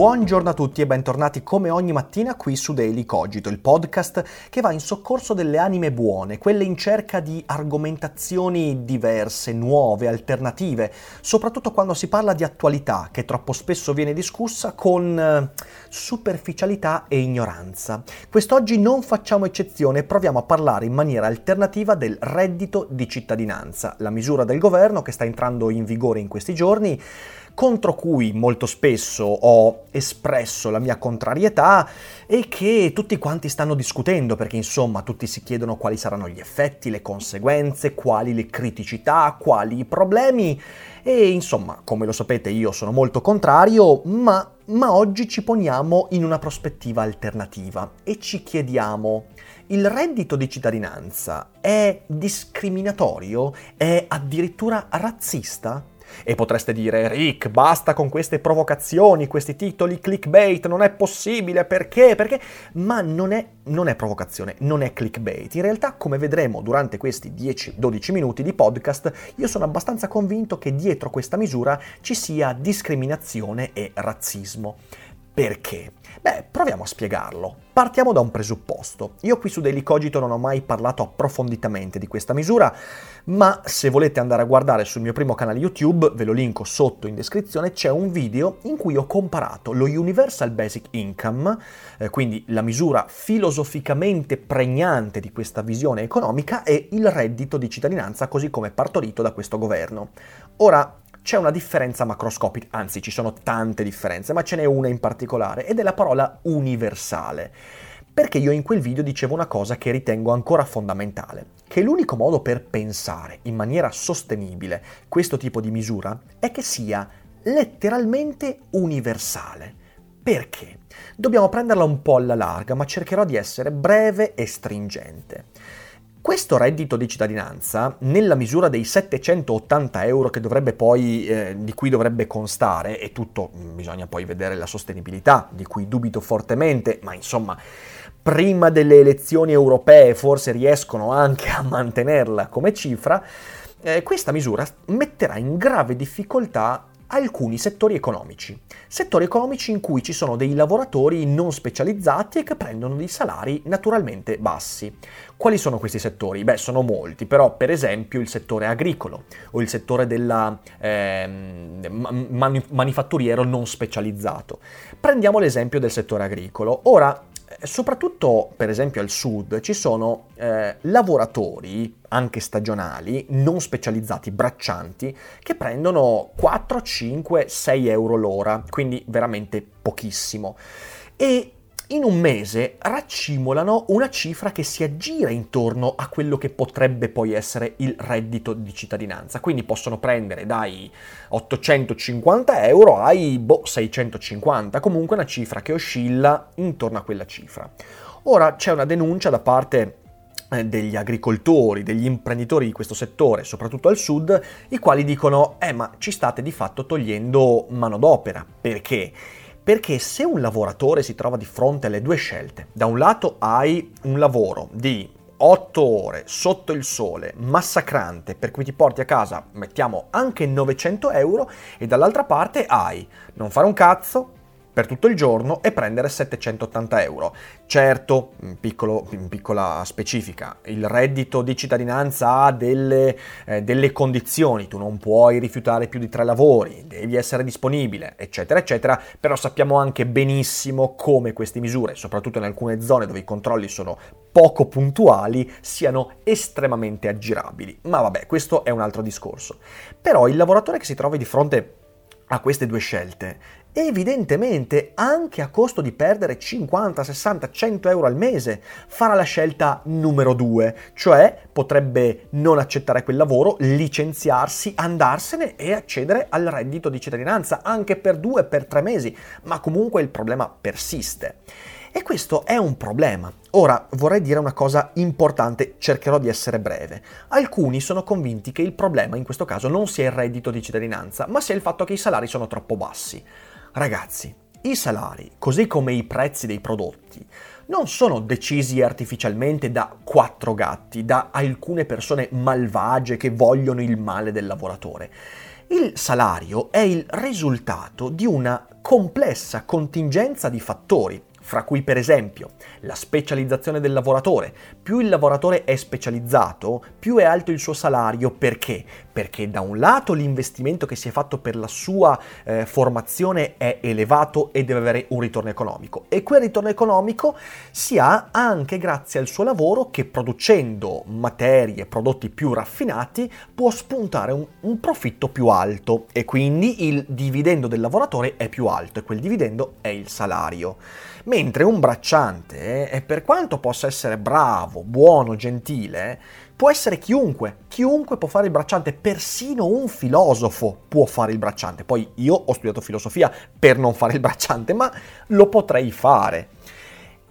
Buongiorno a tutti e bentornati come ogni mattina qui su Daily Cogito, il podcast che va in soccorso delle anime buone, quelle in cerca di argomentazioni diverse, nuove, alternative, soprattutto quando si parla di attualità che troppo spesso viene discussa con eh, superficialità e ignoranza. Quest'oggi non facciamo eccezione e proviamo a parlare in maniera alternativa del reddito di cittadinanza, la misura del governo che sta entrando in vigore in questi giorni contro cui molto spesso ho espresso la mia contrarietà e che tutti quanti stanno discutendo perché insomma tutti si chiedono quali saranno gli effetti, le conseguenze, quali le criticità, quali i problemi e insomma come lo sapete io sono molto contrario ma, ma oggi ci poniamo in una prospettiva alternativa e ci chiediamo il reddito di cittadinanza è discriminatorio? È addirittura razzista? E potreste dire, Rick, basta con queste provocazioni, questi titoli clickbait, non è possibile, perché? Perché? Ma non è, non è provocazione, non è clickbait. In realtà, come vedremo durante questi 10-12 minuti di podcast, io sono abbastanza convinto che dietro questa misura ci sia discriminazione e razzismo. Perché? Beh, proviamo a spiegarlo. Partiamo da un presupposto. Io qui su Daily Cogito non ho mai parlato approfonditamente di questa misura, ma se volete andare a guardare sul mio primo canale YouTube, ve lo linko sotto in descrizione, c'è un video in cui ho comparato lo Universal Basic Income, eh, quindi la misura filosoficamente pregnante di questa visione economica, e il reddito di cittadinanza così come partorito da questo governo. Ora, c'è una differenza macroscopica, anzi ci sono tante differenze, ma ce n'è una in particolare ed è la parola universale. Perché io in quel video dicevo una cosa che ritengo ancora fondamentale, che l'unico modo per pensare in maniera sostenibile questo tipo di misura è che sia letteralmente universale. Perché? Dobbiamo prenderla un po' alla larga, ma cercherò di essere breve e stringente. Questo reddito di cittadinanza, nella misura dei 780 euro poi, eh, di cui dovrebbe constare, e tutto mm, bisogna poi vedere la sostenibilità, di cui dubito fortemente, ma insomma, prima delle elezioni europee forse riescono anche a mantenerla come cifra, eh, questa misura metterà in grave difficoltà alcuni settori economici. Settori economici in cui ci sono dei lavoratori non specializzati e che prendono dei salari naturalmente bassi. Quali sono questi settori? Beh, sono molti, però per esempio il settore agricolo o il settore del eh, man- manifatturiero non specializzato. Prendiamo l'esempio del settore agricolo. Ora, soprattutto per esempio al sud ci sono eh, lavoratori anche stagionali non specializzati braccianti che prendono 4 5 6 euro l'ora quindi veramente pochissimo. E in un mese raccimolano una cifra che si aggira intorno a quello che potrebbe poi essere il reddito di cittadinanza. Quindi possono prendere dai 850 euro ai boh, 650, comunque una cifra che oscilla intorno a quella cifra. Ora c'è una denuncia da parte eh, degli agricoltori, degli imprenditori di questo settore, soprattutto al sud, i quali dicono, eh ma ci state di fatto togliendo manodopera. Perché? Perché se un lavoratore si trova di fronte alle due scelte, da un lato hai un lavoro di 8 ore sotto il sole, massacrante, per cui ti porti a casa, mettiamo anche 900 euro, e dall'altra parte hai non fare un cazzo, per tutto il giorno e prendere 780 euro. Certo, in, piccolo, in piccola specifica, il reddito di cittadinanza ha delle, eh, delle condizioni, tu non puoi rifiutare più di tre lavori, devi essere disponibile, eccetera, eccetera, però sappiamo anche benissimo come queste misure, soprattutto in alcune zone dove i controlli sono poco puntuali, siano estremamente aggirabili. Ma vabbè, questo è un altro discorso. Però il lavoratore che si trova di fronte a queste due scelte evidentemente anche a costo di perdere 50, 60, 100 euro al mese, farà la scelta numero due, cioè potrebbe non accettare quel lavoro, licenziarsi, andarsene e accedere al reddito di cittadinanza anche per due, per tre mesi, ma comunque il problema persiste. E questo è un problema. Ora vorrei dire una cosa importante, cercherò di essere breve. Alcuni sono convinti che il problema in questo caso non sia il reddito di cittadinanza, ma sia il fatto che i salari sono troppo bassi. Ragazzi, i salari, così come i prezzi dei prodotti, non sono decisi artificialmente da quattro gatti, da alcune persone malvagie che vogliono il male del lavoratore. Il salario è il risultato di una complessa contingenza di fattori fra cui per esempio la specializzazione del lavoratore. Più il lavoratore è specializzato, più è alto il suo salario. Perché? Perché da un lato l'investimento che si è fatto per la sua eh, formazione è elevato e deve avere un ritorno economico. E quel ritorno economico si ha anche grazie al suo lavoro che producendo materie, prodotti più raffinati, può spuntare un, un profitto più alto e quindi il dividendo del lavoratore è più alto e quel dividendo è il salario. Mentre un bracciante, per quanto possa essere bravo, buono, gentile, può essere chiunque. Chiunque può fare il bracciante, persino un filosofo può fare il bracciante. Poi io ho studiato filosofia per non fare il bracciante, ma lo potrei fare.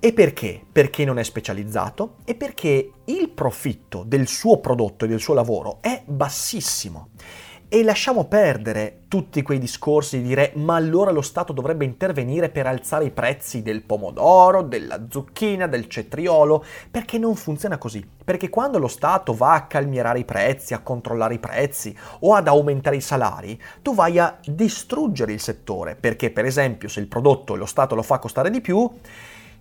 E perché? Perché non è specializzato e perché il profitto del suo prodotto e del suo lavoro è bassissimo. E lasciamo perdere tutti quei discorsi di dire ma allora lo Stato dovrebbe intervenire per alzare i prezzi del pomodoro, della zucchina, del cetriolo, perché non funziona così. Perché quando lo Stato va a calmierare i prezzi, a controllare i prezzi o ad aumentare i salari, tu vai a distruggere il settore, perché per esempio se il prodotto lo Stato lo fa costare di più,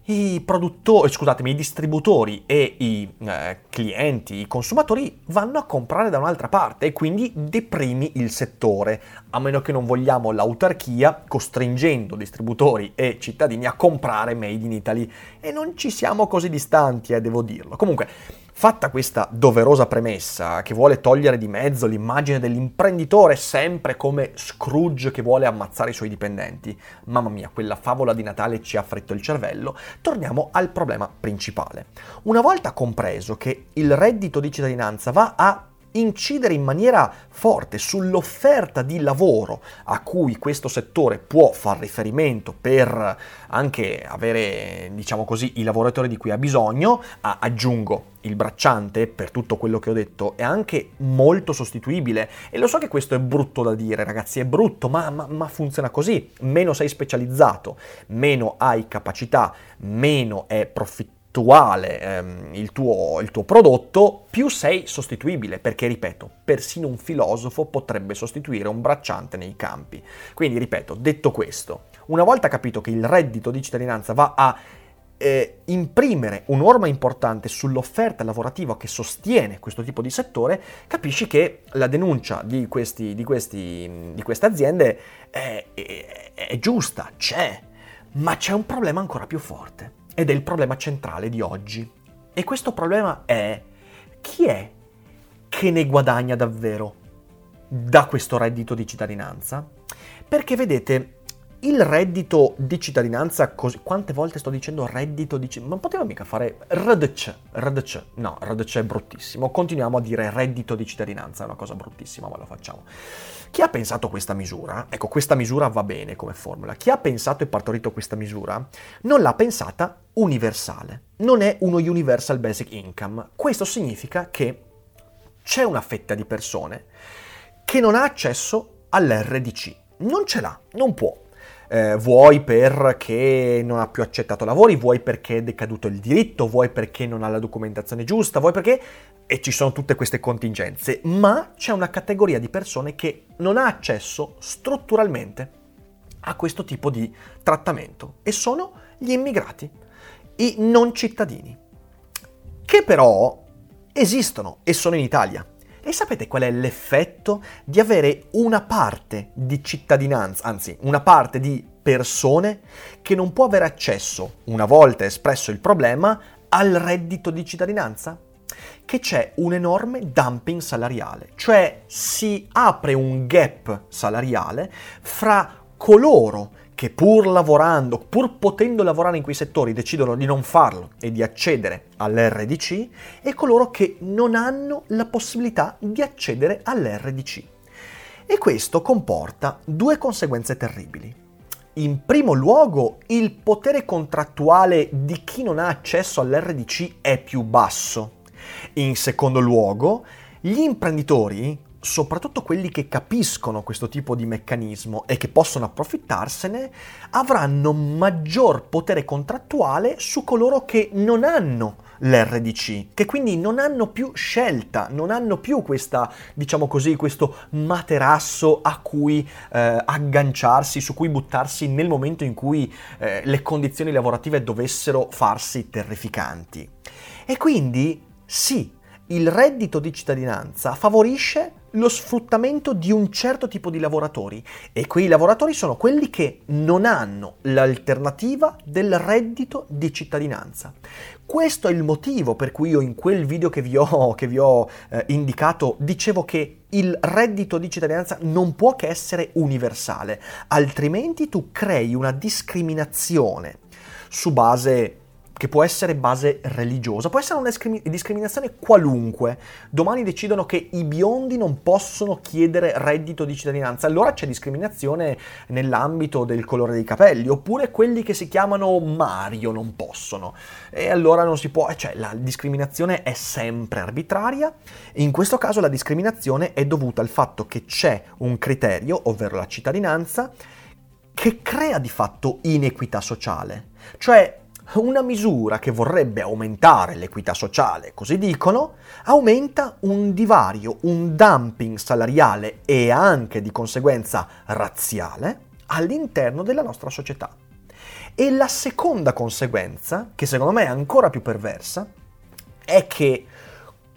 i produttori, scusatemi, i distributori e i eh, clienti, i consumatori vanno a comprare da un'altra parte e quindi deprimi il settore, a meno che non vogliamo l'autarchia, costringendo distributori e cittadini a comprare made in Italy. E non ci siamo così distanti, eh, devo dirlo. Comunque, Fatta questa doverosa premessa che vuole togliere di mezzo l'immagine dell'imprenditore sempre come Scrooge che vuole ammazzare i suoi dipendenti, mamma mia, quella favola di Natale ci ha fretto il cervello, torniamo al problema principale. Una volta compreso che il reddito di cittadinanza va a incidere in maniera forte sull'offerta di lavoro a cui questo settore può far riferimento per anche avere, diciamo così, i lavoratori di cui ha bisogno, ah, aggiungo il bracciante, per tutto quello che ho detto, è anche molto sostituibile. E lo so che questo è brutto da dire, ragazzi, è brutto, ma, ma, ma funziona così. Meno sei specializzato, meno hai capacità, meno è profittabile attuale ehm, il, tuo, il tuo prodotto, più sei sostituibile, perché ripeto, persino un filosofo potrebbe sostituire un bracciante nei campi. Quindi ripeto, detto questo, una volta capito che il reddito di cittadinanza va a eh, imprimere un'orma importante sull'offerta lavorativa che sostiene questo tipo di settore, capisci che la denuncia di, questi, di, questi, di queste aziende è, è, è giusta, c'è, ma c'è un problema ancora più forte ed è il problema centrale di oggi. E questo problema è chi è che ne guadagna davvero da questo reddito di cittadinanza? Perché vedete, il reddito di cittadinanza, così, quante volte sto dicendo reddito di cittadinanza? Non poteva mica fare RDC, RDC, no, RDC è bruttissimo, continuiamo a dire reddito di cittadinanza, è una cosa bruttissima, ma lo facciamo. Chi ha pensato questa misura, ecco questa misura va bene come formula, chi ha pensato e partorito questa misura non l'ha pensata universale, non è uno universal basic income, questo significa che c'è una fetta di persone che non ha accesso all'RDC, non ce l'ha, non può eh, vuoi perché non ha più accettato lavori, vuoi perché è decaduto il diritto, vuoi perché non ha la documentazione giusta, vuoi perché... E ci sono tutte queste contingenze, ma c'è una categoria di persone che non ha accesso strutturalmente a questo tipo di trattamento e sono gli immigrati, i non cittadini, che però esistono e sono in Italia. E sapete qual è l'effetto di avere una parte di cittadinanza, anzi una parte di persone che non può avere accesso, una volta espresso il problema, al reddito di cittadinanza? Che c'è un enorme dumping salariale, cioè si apre un gap salariale fra coloro che pur lavorando, pur potendo lavorare in quei settori, decidono di non farlo e di accedere all'RDC e coloro che non hanno la possibilità di accedere all'RDC. E questo comporta due conseguenze terribili. In primo luogo, il potere contrattuale di chi non ha accesso all'RDC è più basso. In secondo luogo, gli imprenditori soprattutto quelli che capiscono questo tipo di meccanismo e che possono approfittarsene, avranno maggior potere contrattuale su coloro che non hanno l'RDC, che quindi non hanno più scelta, non hanno più questa, diciamo così, questo materasso a cui eh, agganciarsi, su cui buttarsi nel momento in cui eh, le condizioni lavorative dovessero farsi terrificanti. E quindi sì, il reddito di cittadinanza favorisce lo sfruttamento di un certo tipo di lavoratori e quei lavoratori sono quelli che non hanno l'alternativa del reddito di cittadinanza. Questo è il motivo per cui io in quel video che vi ho, che vi ho eh, indicato dicevo che il reddito di cittadinanza non può che essere universale, altrimenti tu crei una discriminazione su base che può essere base religiosa, può essere una discriminazione qualunque. Domani decidono che i biondi non possono chiedere reddito di cittadinanza, allora c'è discriminazione nell'ambito del colore dei capelli, oppure quelli che si chiamano Mario non possono. E allora non si può, cioè la discriminazione è sempre arbitraria. In questo caso la discriminazione è dovuta al fatto che c'è un criterio, ovvero la cittadinanza, che crea di fatto inequità sociale. Cioè una misura che vorrebbe aumentare l'equità sociale, così dicono, aumenta un divario, un dumping salariale e anche di conseguenza razziale all'interno della nostra società. E la seconda conseguenza, che secondo me è ancora più perversa, è che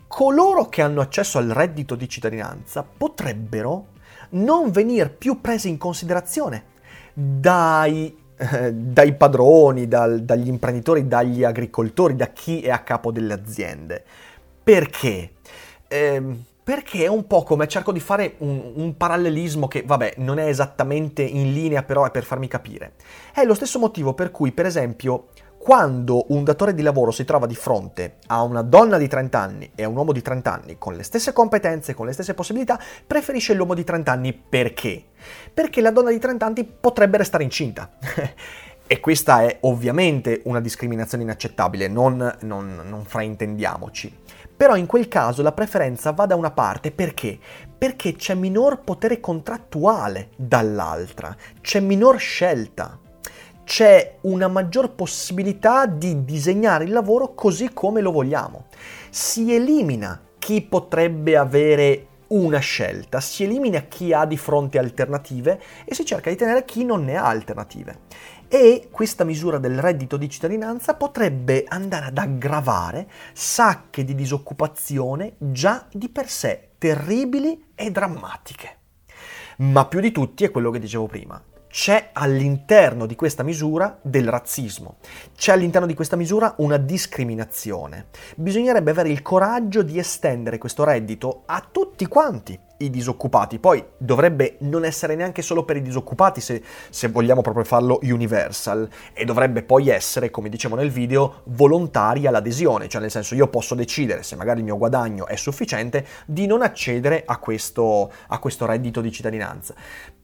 coloro che hanno accesso al reddito di cittadinanza potrebbero non venir più presi in considerazione dai eh, dai padroni, dal, dagli imprenditori, dagli agricoltori, da chi è a capo delle aziende. Perché? Eh, perché è un po' come cerco di fare un, un, parallelismo che, vabbè, non è esattamente in linea, però è per farmi capire. È lo stesso motivo per cui, per esempio, quando un datore di lavoro si trova di fronte a una donna di 30 anni e a un uomo di 30 anni con le stesse competenze, con le stesse possibilità, preferisce l'uomo di 30 anni perché? Perché la donna di 30 anni potrebbe restare incinta. e questa è ovviamente una discriminazione inaccettabile, non, non, non fraintendiamoci. Però in quel caso la preferenza va da una parte perché? Perché c'è minor potere contrattuale dall'altra, c'è minor scelta c'è una maggior possibilità di disegnare il lavoro così come lo vogliamo. Si elimina chi potrebbe avere una scelta, si elimina chi ha di fronte alternative e si cerca di tenere chi non ne ha alternative. E questa misura del reddito di cittadinanza potrebbe andare ad aggravare sacche di disoccupazione già di per sé terribili e drammatiche. Ma più di tutti è quello che dicevo prima, c'è all'interno di questa misura del razzismo, c'è all'interno di questa misura una discriminazione. Bisognerebbe avere il coraggio di estendere questo reddito a tutti quanti i disoccupati. Poi dovrebbe non essere neanche solo per i disoccupati se, se, vogliamo proprio farlo universal e dovrebbe poi essere, come dicevo nel video, volontaria l'adesione, cioè nel senso io posso decidere se magari il mio guadagno è sufficiente di non accedere a questo, a questo reddito di cittadinanza.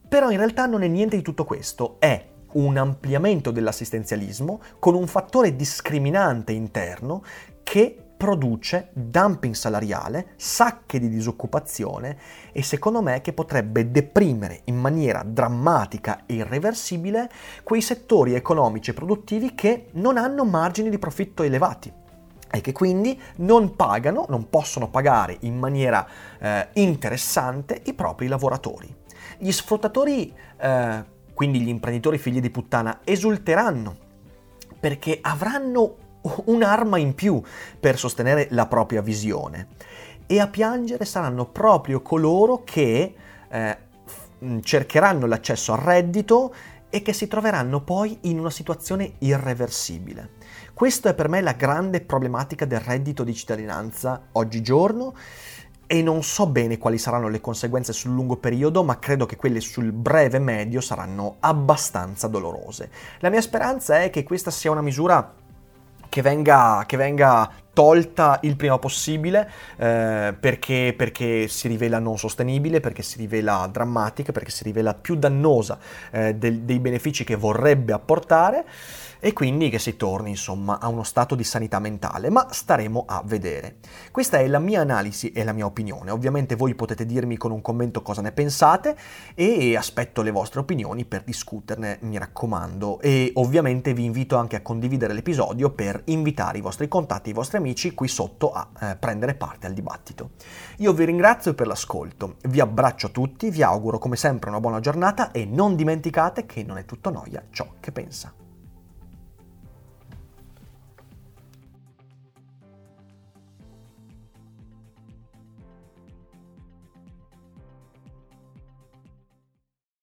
Però in realtà non è niente di tutto questo, è un ampliamento dell'assistenzialismo con un fattore discriminante interno che produce dumping salariale, sacche di disoccupazione e secondo me che potrebbe deprimere in maniera drammatica e irreversibile quei settori economici e produttivi che non hanno margini di profitto elevati e che quindi non pagano, non possono pagare in maniera eh, interessante i propri lavoratori. Gli sfruttatori eh, quindi gli imprenditori figli di puttana esulteranno perché avranno un'arma in più per sostenere la propria visione e a piangere saranno proprio coloro che eh, cercheranno l'accesso al reddito e che si troveranno poi in una situazione irreversibile. Questa è per me la grande problematica del reddito di cittadinanza oggigiorno e non so bene quali saranno le conseguenze sul lungo periodo, ma credo che quelle sul breve medio saranno abbastanza dolorose. La mia speranza è che questa sia una misura che venga, che venga tolta il prima possibile eh, perché, perché, si rivela non sostenibile, perché si rivela drammatica, perché si rivela più dannosa eh, del, dei benefici che vorrebbe apportare e quindi che si torni insomma a uno stato di sanità mentale, ma staremo a vedere. Questa è la mia analisi e la mia opinione, ovviamente voi potete dirmi con un commento cosa ne pensate e aspetto le vostre opinioni per discuterne, mi raccomando, e ovviamente vi invito anche a condividere l'episodio per invitare i vostri contatti, i vostri amici qui sotto a eh, prendere parte al dibattito. Io vi ringrazio per l'ascolto, vi abbraccio a tutti, vi auguro come sempre una buona giornata e non dimenticate che non è tutto noia ciò che pensa.